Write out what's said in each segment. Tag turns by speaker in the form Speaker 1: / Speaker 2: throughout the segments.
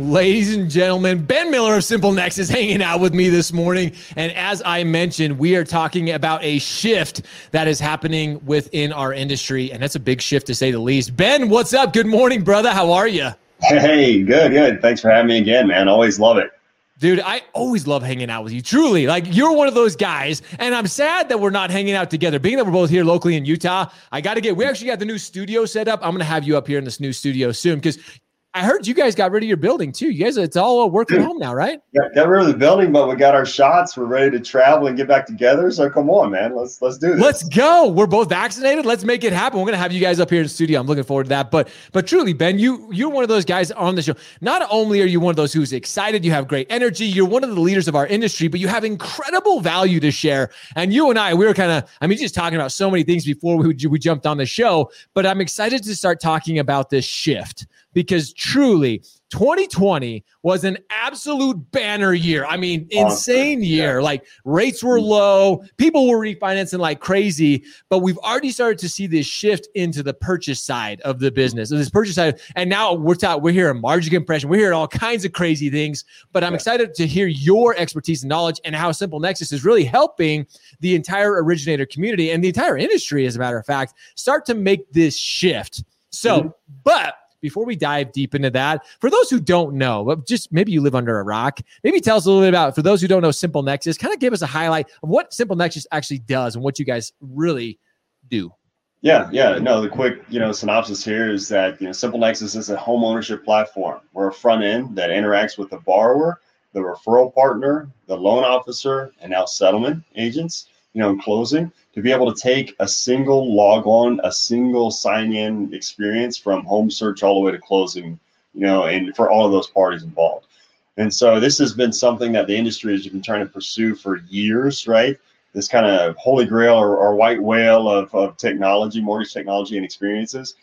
Speaker 1: Ladies and gentlemen, Ben Miller of Simple Nexus hanging out with me this morning. And as I mentioned, we are talking about a shift that is happening within our industry. And that's a big shift to say the least. Ben, what's up? Good morning, brother. How are you?
Speaker 2: Hey, good, good. Thanks for having me again, man. Always love it.
Speaker 1: Dude, I always love hanging out with you. Truly, like you're one of those guys, and I'm sad that we're not hanging out together. Being that we're both here locally in Utah, I got to get. We actually got the new studio set up. I'm gonna have you up here in this new studio soon because I heard you guys got rid of your building too. You guys, it's all work from home now, right?
Speaker 2: Yeah, got rid of the building, but we got our shots. We're ready to travel and get back together. So come on, man, let's let's do this.
Speaker 1: Let's go. We're both vaccinated. Let's make it happen. We're gonna have you guys up here in the studio. I'm looking forward to that. But but truly, Ben, you you're one of those guys on the show. Not only are you one of those who's excited, you have great energy. You're one of the leaders of our industry, but you have incredible value to share. And you and I, we were kind of, I mean, just talking about so many things before we we jumped on the show. But I'm excited to start talking about this shift because truly 2020 was an absolute banner year. I mean, insane year. Like rates were low, people were refinancing like crazy, but we've already started to see this shift into the purchase side of the business, this purchase side. And now we're talking, we're hearing margin compression, we're hearing all kinds of crazy things. But I'm excited to hear your expertise and knowledge and how Simple Nexus is really helping the entire originator community and the entire industry, as a matter of fact, start to make this shift. So, mm-hmm. but before we dive deep into that, for those who don't know, just maybe you live under a rock, maybe tell us a little bit about, for those who don't know Simple Nexus, kind of give us a highlight of what Simple Nexus actually does and what you guys really do.
Speaker 2: Yeah, yeah. No, the quick, you know, synopsis here is that you know, Simple Nexus is a home ownership platform. We're a front end that interacts with the borrower, the referral partner, the loan officer, and now settlement agents you know, in closing, to be able to take a single log on, a single sign in experience from home search all the way to closing, you know, and for all of those parties involved. And so this has been something that the industry has been trying to pursue for years, right? This kind of holy grail or, or white whale of, of technology, mortgage technology and experiences.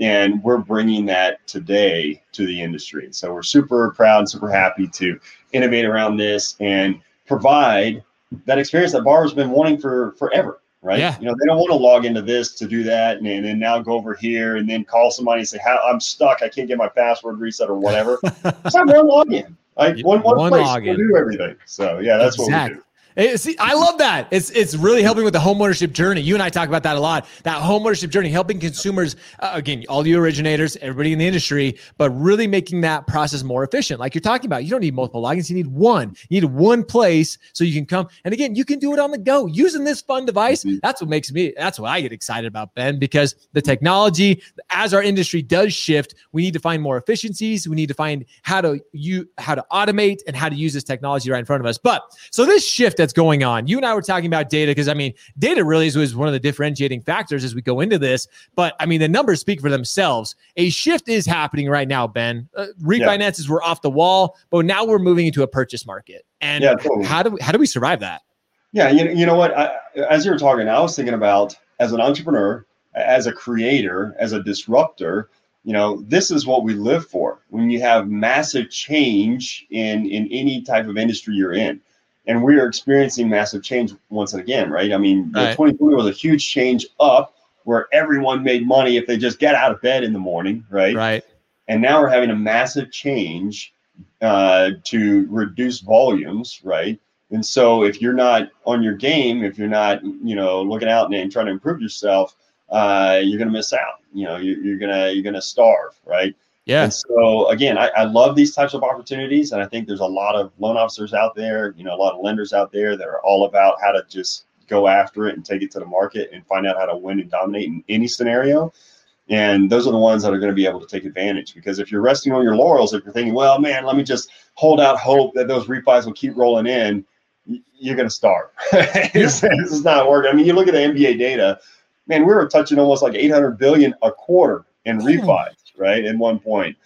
Speaker 2: And we're bringing that today to the industry. So we're super proud and super happy to innovate around this and provide that experience that borrower's been wanting for forever, right? Yeah. You know, they don't want to log into this to do that and, and then now go over here and then call somebody and say, How I'm stuck, I can't get my password reset or whatever. Just have one login. Like one, one, one place login. to do everything. So yeah, that's exactly. what we do.
Speaker 1: It, see, I love that. It's it's really helping with the homeownership journey. You and I talk about that a lot. That homeownership journey, helping consumers, uh, again, all you originators, everybody in the industry, but really making that process more efficient. Like you're talking about, you don't need multiple logins. You need one. You need one place so you can come. And again, you can do it on the go using this fun device. Mm-hmm. That's what makes me. That's what I get excited about, Ben, because the technology, as our industry does shift, we need to find more efficiencies. We need to find how to you how to automate and how to use this technology right in front of us. But so this shift that's going on. You and I were talking about data because I mean, data really is was one of the differentiating factors as we go into this. But I mean, the numbers speak for themselves. A shift is happening right now, Ben. Uh, refinances yeah. were off the wall, but now we're moving into a purchase market. And yeah, totally. how do we, how do we survive that?
Speaker 2: Yeah, you, you know what? I, as you were talking, I was thinking about as an entrepreneur, as a creator, as a disruptor you know this is what we live for when you have massive change in in any type of industry you're in and we are experiencing massive change once again, right? I mean, right. 2020 was a huge change up where everyone made money if they just get out of bed in the morning, right?
Speaker 1: Right.
Speaker 2: And now we're having a massive change uh, to reduce volumes, right? And so if you're not on your game, if you're not, you know, looking out and, and trying to improve yourself, uh, you're gonna miss out. You know, you're, you're gonna you're gonna starve, right?
Speaker 1: Yeah.
Speaker 2: And so again, I, I, love these types of opportunities, and I think there's a lot of loan officers out there, you know, a lot of lenders out there that are all about how to just go after it and take it to the market and find out how to win and dominate in any scenario. And those are the ones that are going to be able to take advantage because if you're resting on your laurels, if you're thinking, well, man, let me just hold out hope that those refis will keep rolling in, you're going to starve. this, this is not working. I mean, you look at the MBA data, man, we were touching almost like 800 billion a quarter in hmm. refis right? In one point.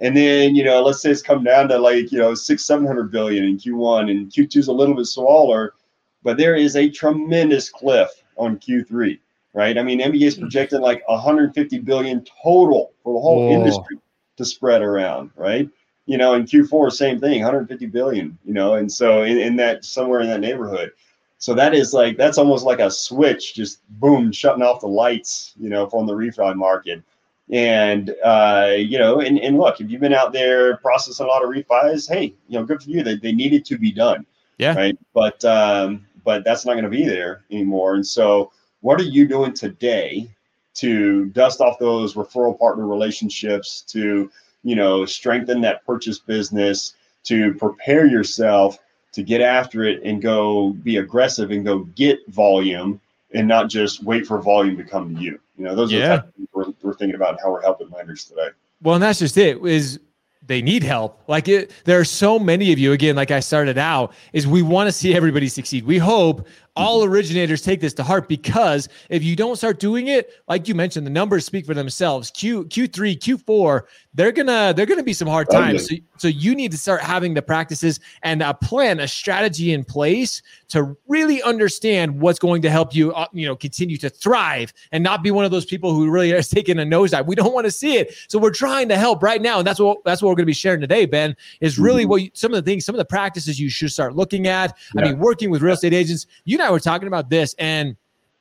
Speaker 2: And then, you know, let's say it's come down to like, you know, six, 700 billion in Q1 and Q2 is a little bit smaller, but there is a tremendous cliff on Q3, right? I mean, MBA is projecting like 150 billion total for the whole Whoa. industry to spread around, right? You know, in Q4, same thing, 150 billion, you know, and so in, in that somewhere in that neighborhood. So that is like that's almost like a switch, just boom, shutting off the lights, you know, from the refi market. And uh, you know, and, and look, if you've been out there processing a lot of refis, hey, you know, good for you. They, they needed to be done.
Speaker 1: Yeah.
Speaker 2: Right. But um, but that's not going to be there anymore. And so, what are you doing today to dust off those referral partner relationships, to you know, strengthen that purchase business, to prepare yourself to get after it and go be aggressive and go get volume and not just wait for volume to come to you. You know, those yeah. are the we're, we're thinking about how we're helping lenders today.
Speaker 1: Well, and that's just it. Is they need help. Like it, there are so many of you. Again, like I started out, is we want to see everybody succeed. We hope all originators take this to heart because if you don't start doing it, like you mentioned, the numbers speak for themselves. Q Q3, Q4, they're gonna they're gonna be some hard times. So, so you need to start having the practices and a plan, a strategy in place to really understand what's going to help you, uh, you know, continue to thrive and not be one of those people who really are taking a nosedive. We don't want to see it, so we're trying to help right now, and that's what that's what we're going to be sharing today. Ben is really mm-hmm. what you, some of the things, some of the practices you should start looking at. Yeah. I mean, working with real estate agents, you I were talking about this, and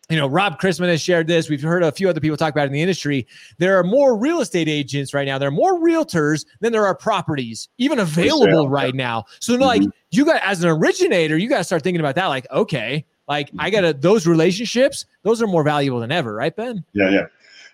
Speaker 1: you know, Rob Chrisman has shared this. We've heard a few other people talk about it in the industry. There are more real estate agents right now. There are more realtors than there are properties even available right now. So, mm-hmm. like, you got as an originator, you got to start thinking about that. Like, okay, like I got to those relationships. Those are more valuable than ever, right, Ben?
Speaker 2: Yeah, yeah,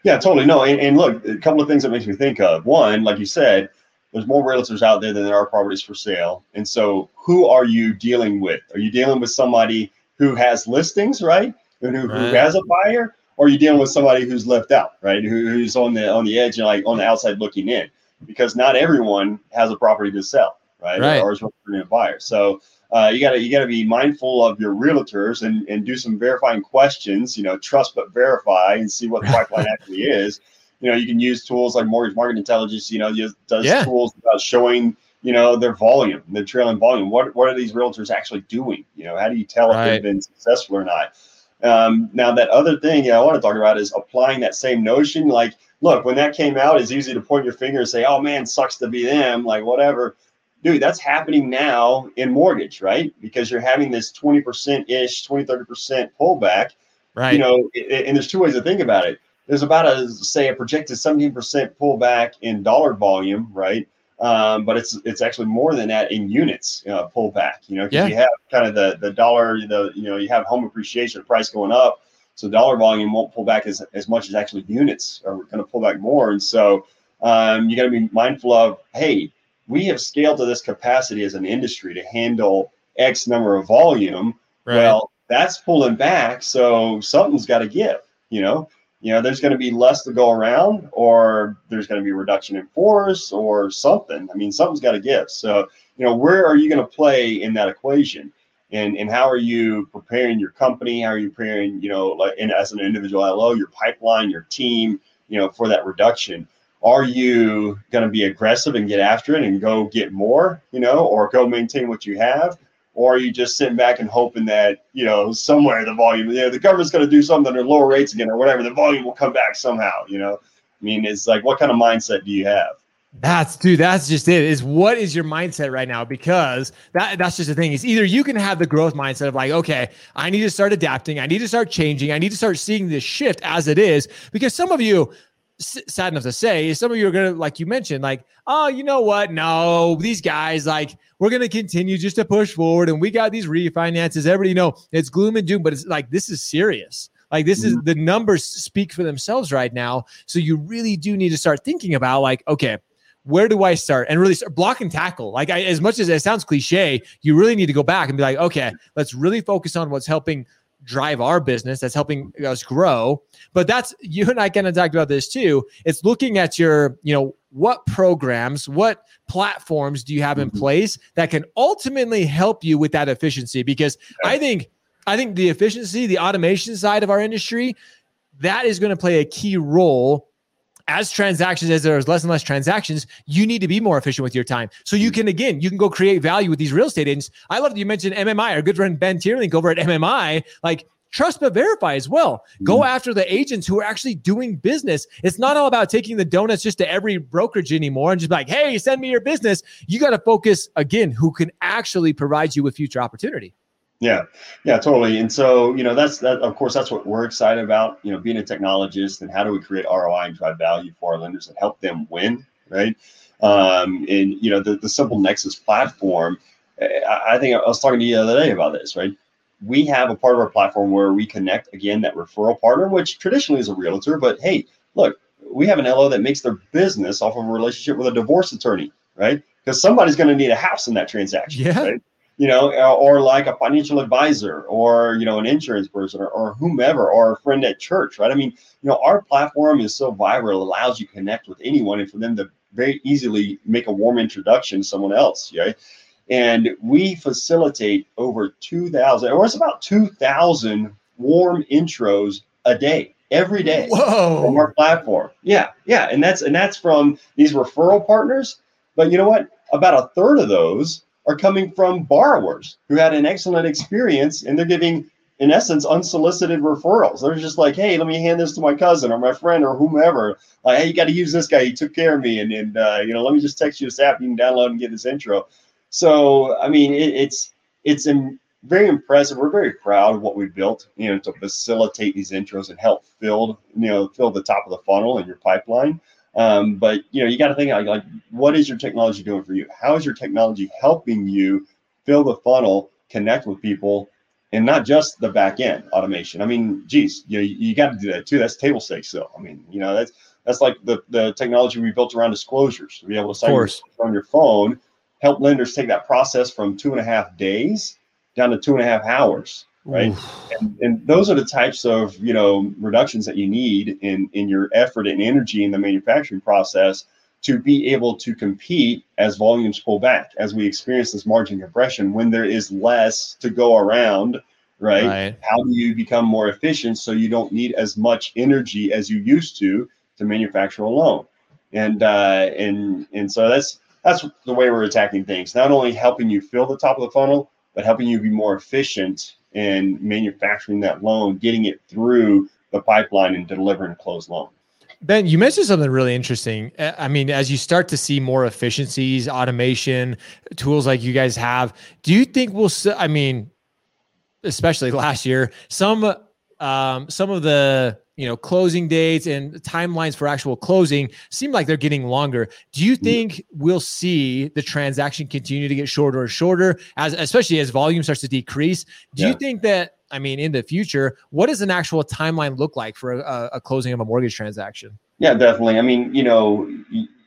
Speaker 2: yeah, totally. No, and, and look, a couple of things that makes me think of. One, like you said, there's more realtors out there than there are properties for sale. And so, who are you dealing with? Are you dealing with somebody who has listings, right? And who, right. who has a buyer, or are you dealing with somebody who's left out, right? Who, who's on the on the edge and like on the outside looking in, because not everyone has a property to sell, right? right. Or is looking a buyer. So uh, you gotta you gotta be mindful of your realtors and and do some verifying questions. You know, trust but verify and see what the pipeline actually is. You know, you can use tools like mortgage market intelligence. You know, does yeah. tools about showing you know their volume, the trailing volume. What what are these realtors actually doing? You know, how do you tell right. if they've been successful or not? Um, now that other thing you know, I want to talk about is applying that same notion. Like, look, when that came out, it's easy to point your finger and say, "Oh man, sucks to be them," like whatever. Dude, that's happening now in mortgage, right? Because you're having this 20% ish, 20, 30% pullback.
Speaker 1: Right.
Speaker 2: You know, and there's two ways to think about it. There's about a say a projected 17% pullback in dollar volume, right? Um, but it's it's actually more than that in units uh, pullback. You know, because yeah. you have kind of the the dollar, the you know, you have home appreciation, price going up, so dollar volume won't pull back as as much as actually units are going to pull back more. And so um, you got to be mindful of, hey, we have scaled to this capacity as an industry to handle X number of volume. Right. Well, that's pulling back, so something's got to give. You know, you know, there's going to be less to go around, or there's going to be reduction in force, or something. I mean, something's got to give. So, you know, where are you going to play in that equation? And, and how are you preparing your company? How are you preparing, you know, like as an individual LO, your pipeline, your team, you know, for that reduction? Are you going to be aggressive and get after it and go get more, you know, or go maintain what you have? Or are you just sitting back and hoping that you know somewhere the volume, you know, the government's going to do something or lower rates again or whatever, the volume will come back somehow. You know, I mean, it's like what kind of mindset do you have?
Speaker 1: That's dude, that's just it. Is what is your mindset right now? Because that that's just the thing. Is either you can have the growth mindset of like, okay, I need to start adapting, I need to start changing, I need to start seeing this shift as it is. Because some of you, sad enough to say, some of you are gonna, like you mentioned, like, oh, you know what? No, these guys, like, we're gonna continue just to push forward, and we got these refinances. Everybody, you know, it's gloom and doom, but it's like this is serious. Like this is mm-hmm. the numbers speak for themselves right now. So you really do need to start thinking about like, okay, where do I start? And really start block and tackle. Like I, as much as it sounds cliche, you really need to go back and be like, okay, let's really focus on what's helping drive our business that's helping us grow. But that's you and i kind of talked about this too. It's looking at your you know what programs what platforms do you have in mm-hmm. place that can ultimately help you with that efficiency? Because i think i think the efficiency the automation side of our industry that is going to play a key role as transactions, as there's less and less transactions, you need to be more efficient with your time. So you can, again, you can go create value with these real estate agents. I love that you mentioned MMI, our good friend Ben Tierlink over at MMI. Like, trust but verify as well. Go mm. after the agents who are actually doing business. It's not all about taking the donuts just to every brokerage anymore and just like, hey, send me your business. You got to focus again who can actually provide you with future opportunity.
Speaker 2: Yeah, yeah, totally. And so, you know, that's that. Of course, that's what we're excited about. You know, being a technologist and how do we create ROI and drive value for our lenders and help them win, right? Um, and you know, the the Simple Nexus platform. I, I think I was talking to you the other day about this, right? We have a part of our platform where we connect again that referral partner, which traditionally is a realtor, but hey, look, we have an LO that makes their business off of a relationship with a divorce attorney, right? Because somebody's going to need a house in that transaction.
Speaker 1: Yeah.
Speaker 2: Right? You know, uh, or like a financial advisor or, you know, an insurance person or, or whomever or a friend at church, right? I mean, you know, our platform is so viral, it allows you to connect with anyone and for them to very easily make a warm introduction to someone else, right? And we facilitate over 2,000, or it's about 2,000 warm intros a day, every day
Speaker 1: Whoa.
Speaker 2: from our platform. Yeah, yeah. And that's and that's from these referral partners. But you know what? About a third of those are coming from borrowers who had an excellent experience and they're giving in essence unsolicited referrals. They're just like hey let me hand this to my cousin or my friend or whomever. Like hey you got to use this guy. He took care of me and, and uh, you know let me just text you this app. You can download and get this intro. So i mean it, it's it's in, very impressive. We're very proud of what we built you know to facilitate these intros and help fill you know fill the top of the funnel in your pipeline um, but you know, you got to think like, like, what is your technology doing for you? How is your technology helping you fill the funnel, connect with people, and not just the back end automation? I mean, geez, you know, you, you got to do that too. That's table stakes still. I mean, you know, that's that's like the the technology we built around disclosures to be able to sign on your phone, help lenders take that process from two and a half days down to two and a half hours right? And, and, those are the types of you know reductions that you need in in your effort and energy in the manufacturing process to be able to compete as volumes pull back as we experience this margin compression when there is less to go around right, right. how do you become more efficient so you don't need as much energy as you used to to manufacture a loan and uh and and so that's that's the way we're attacking things not only helping you fill the top of the funnel but helping you be more efficient and manufacturing that loan, getting it through the pipeline and delivering a closed loan.
Speaker 1: Ben, you mentioned something really interesting. I mean, as you start to see more efficiencies, automation, tools like you guys have, do you think we'll, I mean, especially last year, some, um, some of the, you know, closing dates and timelines for actual closing seem like they're getting longer. Do you think we'll see the transaction continue to get shorter and shorter as especially as volume starts to decrease? Do yeah. you think that I mean in the future, what does an actual timeline look like for a, a closing of a mortgage transaction?
Speaker 2: Yeah, definitely. I mean, you know,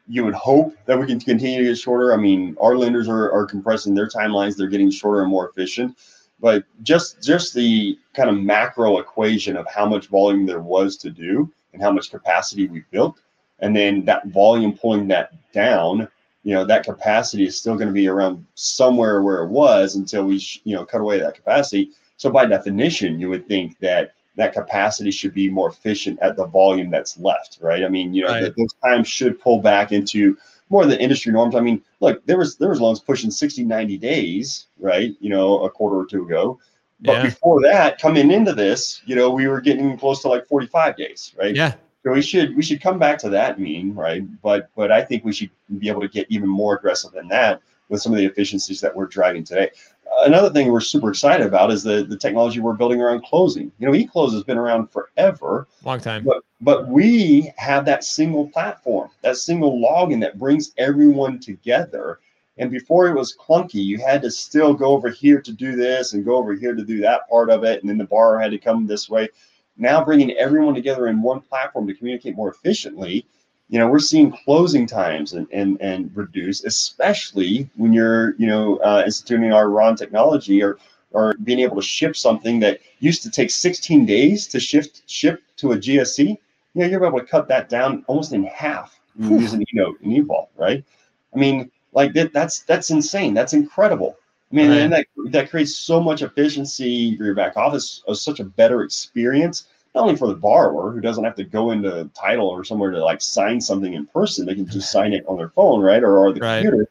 Speaker 2: you would hope that we can continue to get shorter. I mean, our lenders are, are compressing their timelines, they're getting shorter and more efficient but just just the kind of macro equation of how much volume there was to do and how much capacity we built and then that volume pulling that down you know that capacity is still going to be around somewhere where it was until we you know cut away that capacity so by definition you would think that that capacity should be more efficient at the volume that's left right i mean you know right. those times should pull back into more than industry norms. I mean, look, there was there was loans pushing 60, 90 days, right? You know, a quarter or two ago. But yeah. before that, coming into this, you know, we were getting close to like 45 days, right?
Speaker 1: Yeah.
Speaker 2: So we should we should come back to that mean, right? But but I think we should be able to get even more aggressive than that with some of the efficiencies that we're driving today another thing we're super excited about is the, the technology we're building around closing. You know, eClose has been around forever.
Speaker 1: Long time.
Speaker 2: But but we have that single platform, that single login that brings everyone together. And before it was clunky, you had to still go over here to do this and go over here to do that part of it. And then the borrower had to come this way. Now bringing everyone together in one platform to communicate more efficiently you know, we're seeing closing times and, and, and reduce, especially when you're, you know, uh, instituting our RON technology or, or being able to ship something that used to take 16 days to shift ship to a GSE. You know, you're able to cut that down almost in half using eNote and eVault, right? I mean, like that, that's that's insane. That's incredible. I mean, right. and that that creates so much efficiency for your back office, of such a better experience not only for the borrower who doesn't have to go into title or somewhere to like sign something in person, they can just sign it on their phone, right, or, or the right. computer,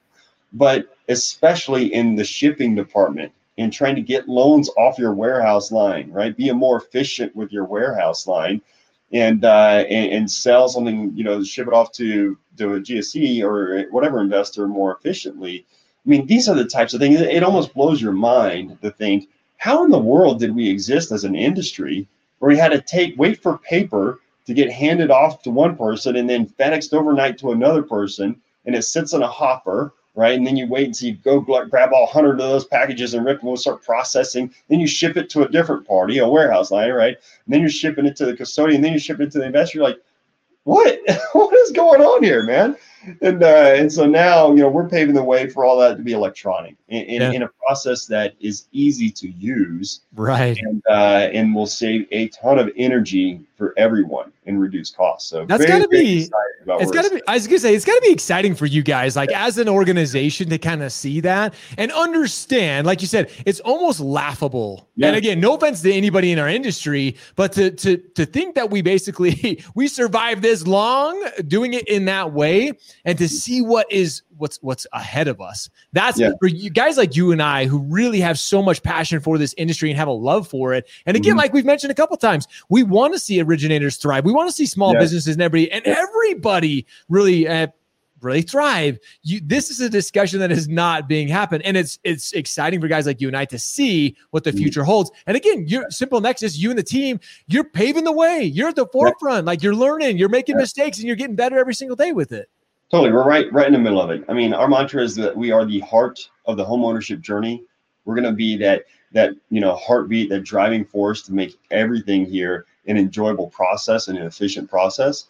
Speaker 2: but especially in the shipping department and trying to get loans off your warehouse line, right? Be more efficient with your warehouse line and uh, and, and, sell something, you know, ship it off to to a GSE or whatever investor more efficiently. I mean, these are the types of things. It almost blows your mind to think, how in the world did we exist as an industry where we had to take wait for paper to get handed off to one person and then FedExed overnight to another person, and it sits in a hopper right? And then you wait until you go grab all 100 of those packages and rip them, we'll start processing. Then you ship it to a different party, a warehouse line, right? And then you're shipping it to the custodian, then you ship it to the investor. You're like, what? what is going on here, man? And uh, and so now you know we're paving the way for all that to be electronic in, in, yeah. in a process that is easy to use,
Speaker 1: right?
Speaker 2: And uh, and will save a ton of energy for everyone and reduce costs. So
Speaker 1: that's got to be. It's got to be. I was gonna say it's got to be exciting for you guys, like yeah. as an organization, to kind of see that and understand. Like you said, it's almost laughable. Yeah. And again, no offense to anybody in our industry, but to to to think that we basically we survived this long doing it in that way and to see what is what's what's ahead of us. That's yeah. for you guys like you and I who really have so much passion for this industry and have a love for it. And again, mm-hmm. like we've mentioned a couple times, we want to see originators thrive. We want to see small yeah. businesses and everybody and everybody really uh, really thrive. You this is a discussion that is not being happened. And it's it's exciting for guys like you and I to see what the mm-hmm. future holds. And again, you're simple nexus, you and the team, you're paving the way. You're at the forefront. Like you're learning, you're making mistakes, and you're getting better every single day with it.
Speaker 2: Totally. We're right right in the middle of it. I mean, our mantra is that we are the heart of the home ownership journey. We're gonna be that that you know heartbeat, that driving force to make everything here an enjoyable process and an efficient process.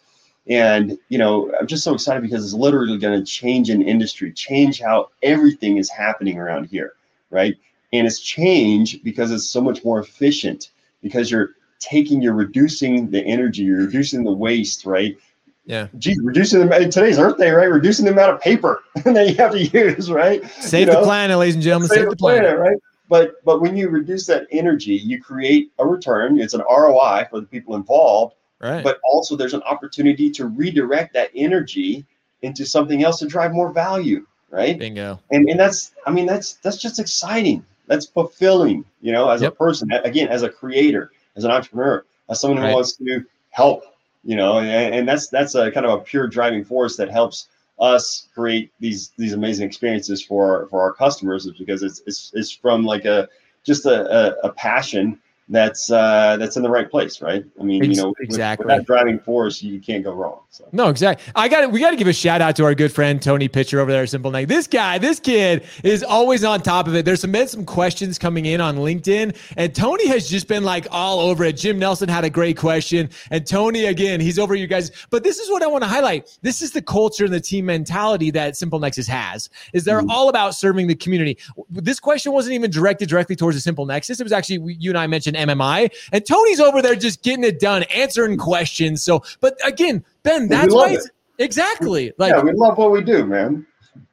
Speaker 2: And you know, I'm just so excited because it's literally going to change an industry, change how everything is happening around here, right? And it's change because it's so much more efficient because you're taking, you're reducing the energy, you're reducing the waste, right?
Speaker 1: Yeah.
Speaker 2: Geez, reducing the today's Earth Day, right? Reducing the amount of paper that you have to use, right?
Speaker 1: Save you know? the planet, ladies and gentlemen. Save, save the, the planet. planet,
Speaker 2: right? But but when you reduce that energy, you create a return. It's an ROI for the people involved
Speaker 1: Right.
Speaker 2: But also there's an opportunity to redirect that energy into something else to drive more value. Right.
Speaker 1: Bingo.
Speaker 2: And and that's I mean that's that's just exciting. That's fulfilling, you know, as yep. a person, again, as a creator, as an entrepreneur, as someone who right. wants to help, you know, and, and that's that's a kind of a pure driving force that helps us create these these amazing experiences for for our customers is because it's it's, it's from like a just a, a, a passion that's uh, that's in the right place, right? I mean, you know,
Speaker 1: exactly
Speaker 2: with, with that driving force, you can't go wrong. So.
Speaker 1: No, exactly. I got it. We got to give a shout out to our good friend Tony Pitcher over there at Simple Night. This guy, this kid, is always on top of it. There's some been some questions coming in on LinkedIn, and Tony has just been like all over it. Jim Nelson had a great question, and Tony again, he's over you guys. But this is what I want to highlight. This is the culture and the team mentality that Simple Nexus has. Is they're mm-hmm. all about serving the community. This question wasn't even directed directly towards the Simple Nexus. It was actually you and I mentioned MMI. And Tony's over there just getting it done, answering questions. So, but again, Ben, that's why exactly
Speaker 2: like yeah, we love what we do, man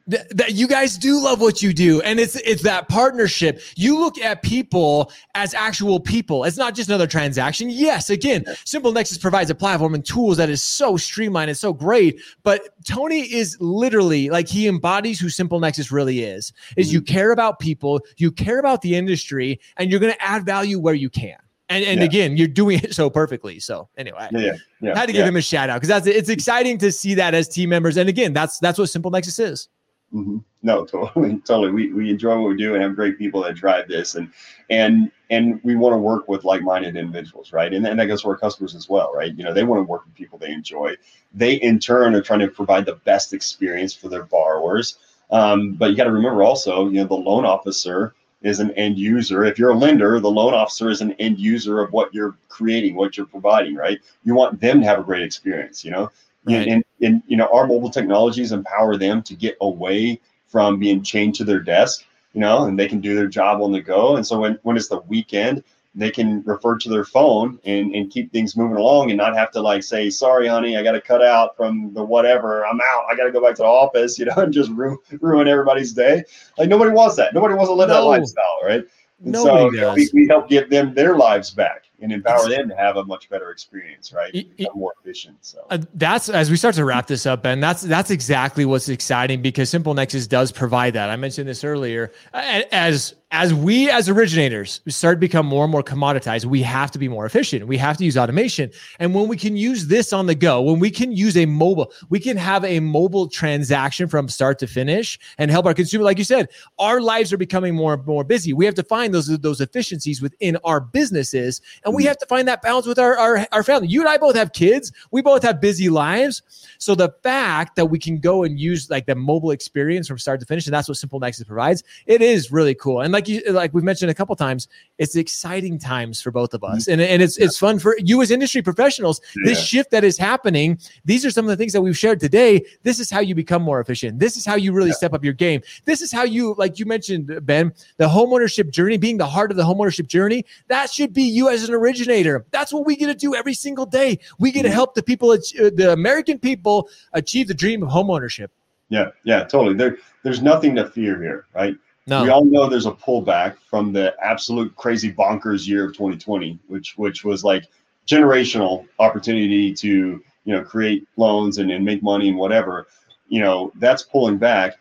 Speaker 1: that you guys do love what you do and it's it's that partnership you look at people as actual people it's not just another transaction yes again simple nexus provides a platform and tools that is so streamlined and so great but tony is literally like he embodies who simple nexus really is is you mm-hmm. care about people you care about the industry and you're going to add value where you can and and yeah. again, you're doing it so perfectly. So anyway,
Speaker 2: yeah, yeah,
Speaker 1: I had to give him a shout out because that's it's exciting to see that as team members. And again, that's that's what Simple Nexus is.
Speaker 2: Mm-hmm. No, totally, totally. We, we enjoy what we do and have great people that drive this, and and and we want to work with like-minded individuals, right? And, and that goes for our customers as well, right? You know, they want to work with people they enjoy. They in turn are trying to provide the best experience for their borrowers. Um, but you got to remember also, you know, the loan officer is an end user. If you're a lender, the loan officer is an end user of what you're creating, what you're providing, right? You want them to have a great experience, you know. Right. And, and you know, our mobile technologies empower them to get away from being chained to their desk, you know, and they can do their job on the go. And so when, when it's the weekend, they can refer to their phone and, and keep things moving along and not have to like say, sorry, honey, I got to cut out from the whatever. I'm out. I got to go back to the office, you know, and just ruin, ruin everybody's day. Like nobody wants that. Nobody wants to live no. that lifestyle, right? And Nobody so does. We, we help give them their lives back and empower them to have a much better experience, right? Become more efficient. So
Speaker 1: uh, that's as we start to wrap this up, Ben. That's that's exactly what's exciting because Simple Nexus does provide that. I mentioned this earlier. As as we as originators start to become more and more commoditized, we have to be more efficient. We have to use automation. And when we can use this on the go, when we can use a mobile, we can have a mobile transaction from start to finish and help our consumer. Like you said, our lives are becoming more and more busy. We have to find those those efficiencies within our businesses, and we mm-hmm. have to find that balance with our, our our family. You and I both have kids. We both have busy lives. So the fact that we can go and use like the mobile experience from start to finish, and that's what Simple Nexus provides, it is really cool. And like you like we've mentioned a couple times, it's exciting times for both of us, mm-hmm. and and it's yeah. it's fun for you as industry professionals. Yeah. This shift that is happening, these are some of the things that we've shared today. This is how you become more efficient. This is how you really yeah. step up your game. This is how you, like you mentioned, Ben, the homeownership journey being the heart of the homeownership journey. That should be you as an originator. That's what we get to do every single day. We get to mm-hmm. help the people, the American people, achieve the dream of homeownership.
Speaker 2: Yeah, yeah, totally. There, there's nothing to fear here, right? No. We all know there's a pullback from the absolute crazy bonkers year of 2020, which which was like generational opportunity to you know create loans and, and make money and whatever. You know that's pulling back.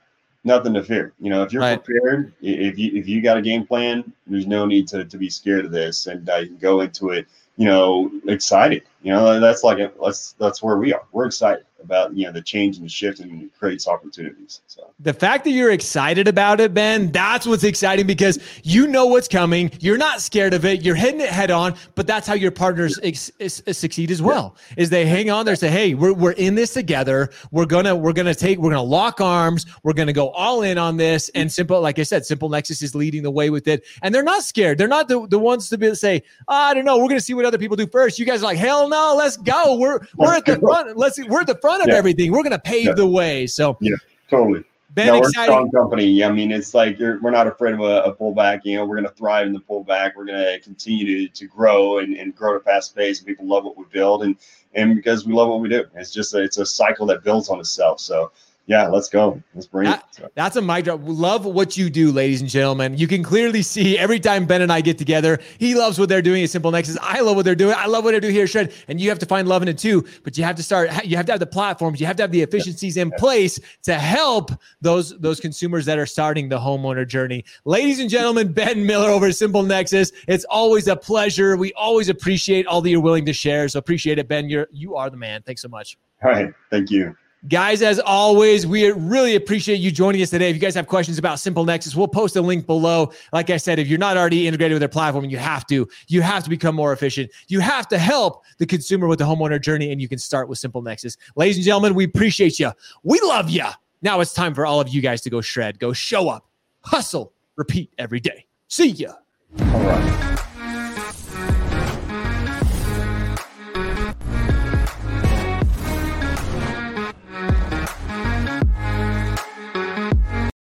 Speaker 2: Nothing to fear. You know if you're right. prepared, if you if you got a game plan, there's no need to to be scared of this, and uh, you can go into it. You know, excited. You know that's like that's that's where we are. We're excited about you know the change and the shift and it creates opportunities. So
Speaker 1: the fact that you're excited about it, Ben, that's what's exciting because you know what's coming. You're not scared of it. You're hitting it head on. But that's how your partners ex- ex- succeed as well. Is they hang on there, say, "Hey, we're we're in this together. We're gonna we're gonna take we're gonna lock arms. We're gonna go all in on this." And simple, like I said, Simple Nexus is leading the way with it, and they're not scared. They're not the, the ones to be say, oh, "I don't know. We're gonna see what other people do first. You guys are like, "Hell no, let's go. We're we're at the front. Let's we're at the front of yeah. everything. We're going to pave yeah. the way. So
Speaker 2: yeah, totally.
Speaker 1: Ben, no,
Speaker 2: we're a strong company. I mean, it's like we're not afraid of a, a, pullback. You know, we're going to thrive in the pullback. We're going to continue to, to grow and, and grow at a fast pace. And people love what we build, and and because we love what we do, it's just a, it's a cycle that builds on itself. So yeah, let's go. Let's bring that, it.
Speaker 1: That's a mic drop. Love what you do, ladies and gentlemen. You can clearly see every time Ben and I get together, he loves what they're doing at Simple Nexus. I love what they're doing. I love what I do here at Shred. And you have to find love in it too. But you have to start, you have to have the platforms, you have to have the efficiencies in place to help those, those consumers that are starting the homeowner journey. Ladies and gentlemen, Ben Miller over at Simple Nexus. It's always a pleasure. We always appreciate all that you're willing to share. So appreciate it, Ben. You're you are the man. Thanks so much.
Speaker 2: All right. Thank you.
Speaker 1: Guys, as always, we really appreciate you joining us today. If you guys have questions about Simple Nexus, we'll post a link below. Like I said, if you're not already integrated with their platform, you have to. You have to become more efficient. You have to help the consumer with the homeowner journey, and you can start with Simple Nexus. Ladies and gentlemen, we appreciate you. We love you. Now it's time for all of you guys to go shred, go show up, hustle, repeat every day. See ya. All right.